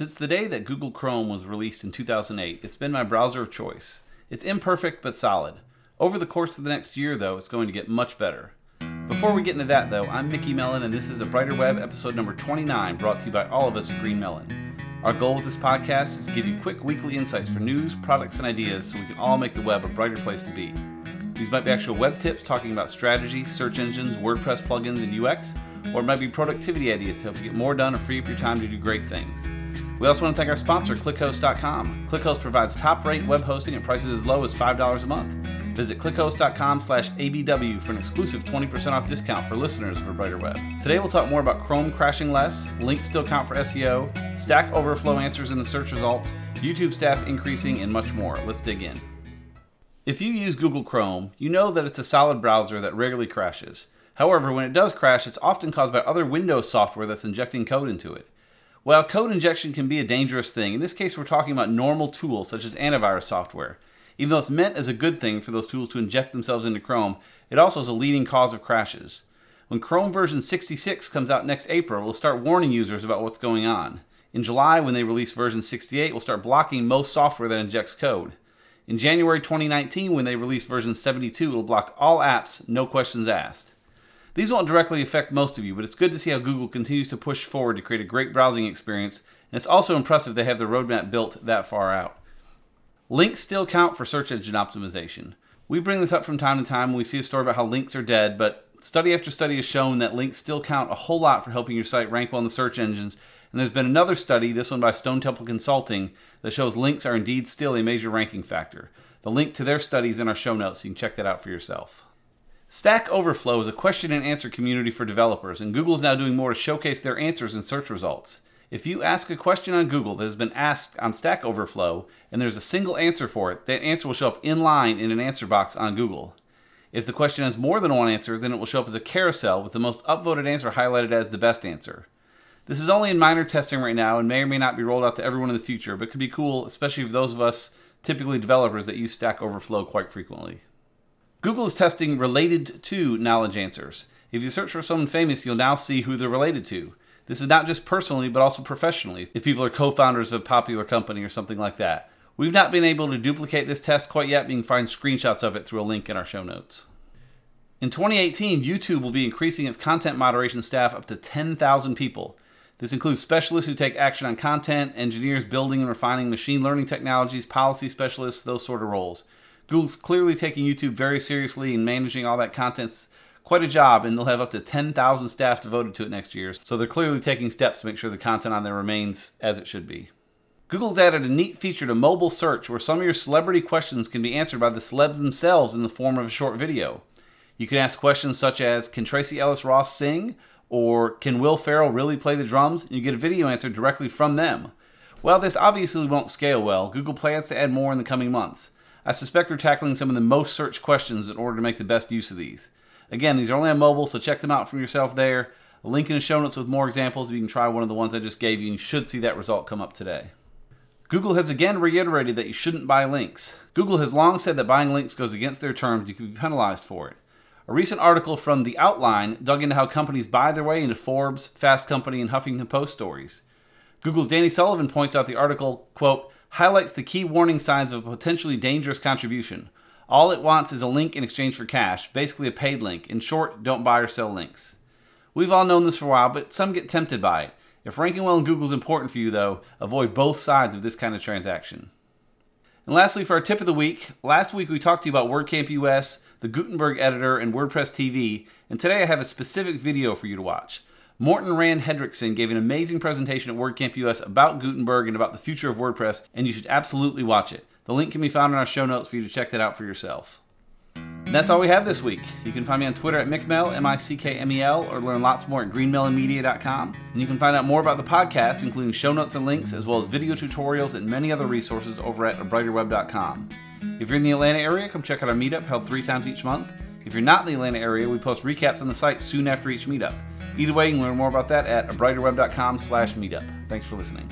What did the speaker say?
Since the day that Google Chrome was released in 2008, it's been my browser of choice. It's imperfect but solid. Over the course of the next year, though, it's going to get much better. Before we get into that, though, I'm Mickey Mellen, and this is a Brighter Web episode number 29 brought to you by all of us at GreenMellen. Our goal with this podcast is to give you quick weekly insights for news, products, and ideas so we can all make the web a brighter place to be. These might be actual web tips talking about strategy, search engines, WordPress plugins, and UX, or it might be productivity ideas to help you get more done or free up your time to do great things. We also want to thank our sponsor, ClickHost.com. ClickHost provides top-rate web hosting at prices as low as $5 a month. Visit clickhost.com slash ABW for an exclusive 20% off discount for listeners of A Brighter Web. Today we'll talk more about Chrome crashing less, links still count for SEO, Stack Overflow answers in the search results, YouTube staff increasing, and much more. Let's dig in. If you use Google Chrome, you know that it's a solid browser that regularly crashes. However, when it does crash, it's often caused by other Windows software that's injecting code into it. While code injection can be a dangerous thing, in this case we're talking about normal tools such as antivirus software. Even though it's meant as a good thing for those tools to inject themselves into Chrome, it also is a leading cause of crashes. When Chrome version 66 comes out next April, we'll start warning users about what's going on. In July, when they release version 68, we'll start blocking most software that injects code. In January 2019, when they release version 72, it'll block all apps, no questions asked. These won't directly affect most of you, but it's good to see how Google continues to push forward to create a great browsing experience, and it's also impressive they have the roadmap built that far out. Links still count for search engine optimization. We bring this up from time to time when we see a story about how links are dead, but study after study has shown that links still count a whole lot for helping your site rank well in the search engines. And there's been another study, this one by Stone Temple Consulting, that shows links are indeed still a major ranking factor. The link to their studies is in our show notes, so you can check that out for yourself. Stack Overflow is a question and answer community for developers, and Google is now doing more to showcase their answers in search results. If you ask a question on Google that has been asked on Stack Overflow and there's a single answer for it, that answer will show up in line in an answer box on Google. If the question has more than one answer, then it will show up as a carousel with the most upvoted answer highlighted as the best answer. This is only in minor testing right now and may or may not be rolled out to everyone in the future, but could be cool, especially for those of us, typically developers, that use Stack Overflow quite frequently. Google is testing related to knowledge answers. If you search for someone famous, you'll now see who they're related to. This is not just personally, but also professionally, if people are co founders of a popular company or something like that. We've not been able to duplicate this test quite yet, but you can find screenshots of it through a link in our show notes. In 2018, YouTube will be increasing its content moderation staff up to 10,000 people. This includes specialists who take action on content, engineers building and refining machine learning technologies, policy specialists, those sort of roles. Google's clearly taking YouTube very seriously and managing all that content's quite a job, and they'll have up to 10,000 staff devoted to it next year. So they're clearly taking steps to make sure the content on there remains as it should be. Google's added a neat feature to mobile search where some of your celebrity questions can be answered by the celebs themselves in the form of a short video. You can ask questions such as Can Tracee Ellis Ross sing? or Can Will Ferrell really play the drums? And you get a video answer directly from them. While this obviously won't scale well, Google plans to add more in the coming months. I suspect they're tackling some of the most searched questions in order to make the best use of these. Again, these are only on mobile, so check them out for yourself there. A link in the show notes with more examples. You can try one of the ones I just gave you, and you should see that result come up today. Google has again reiterated that you shouldn't buy links. Google has long said that buying links goes against their terms, you can be penalized for it. A recent article from The Outline dug into how companies buy their way into Forbes, Fast Company, and Huffington Post stories. Google's Danny Sullivan points out the article, quote, highlights the key warning signs of a potentially dangerous contribution. All it wants is a link in exchange for cash, basically a paid link. In short, don't buy or sell links. We've all known this for a while, but some get tempted by it. If ranking well in Google is important for you, though, avoid both sides of this kind of transaction. And lastly, for our tip of the week, last week we talked to you about WordCamp US, the Gutenberg editor, and WordPress TV, and today I have a specific video for you to watch. Morten Rand Hendriksen gave an amazing presentation at WordCamp US about Gutenberg and about the future of WordPress, and you should absolutely watch it. The link can be found in our show notes for you to check that out for yourself. And that's all we have this week. You can find me on Twitter at MickMel, M I C K M E L, or learn lots more at greenmellenmedia.com. And you can find out more about the podcast, including show notes and links, as well as video tutorials and many other resources over at abrighterweb.com. If you're in the Atlanta area, come check out our meetup held three times each month. If you're not in the Atlanta area, we post recaps on the site soon after each meetup. Either way, you can learn more about that at abrighterweb.com slash meetup. Thanks for listening.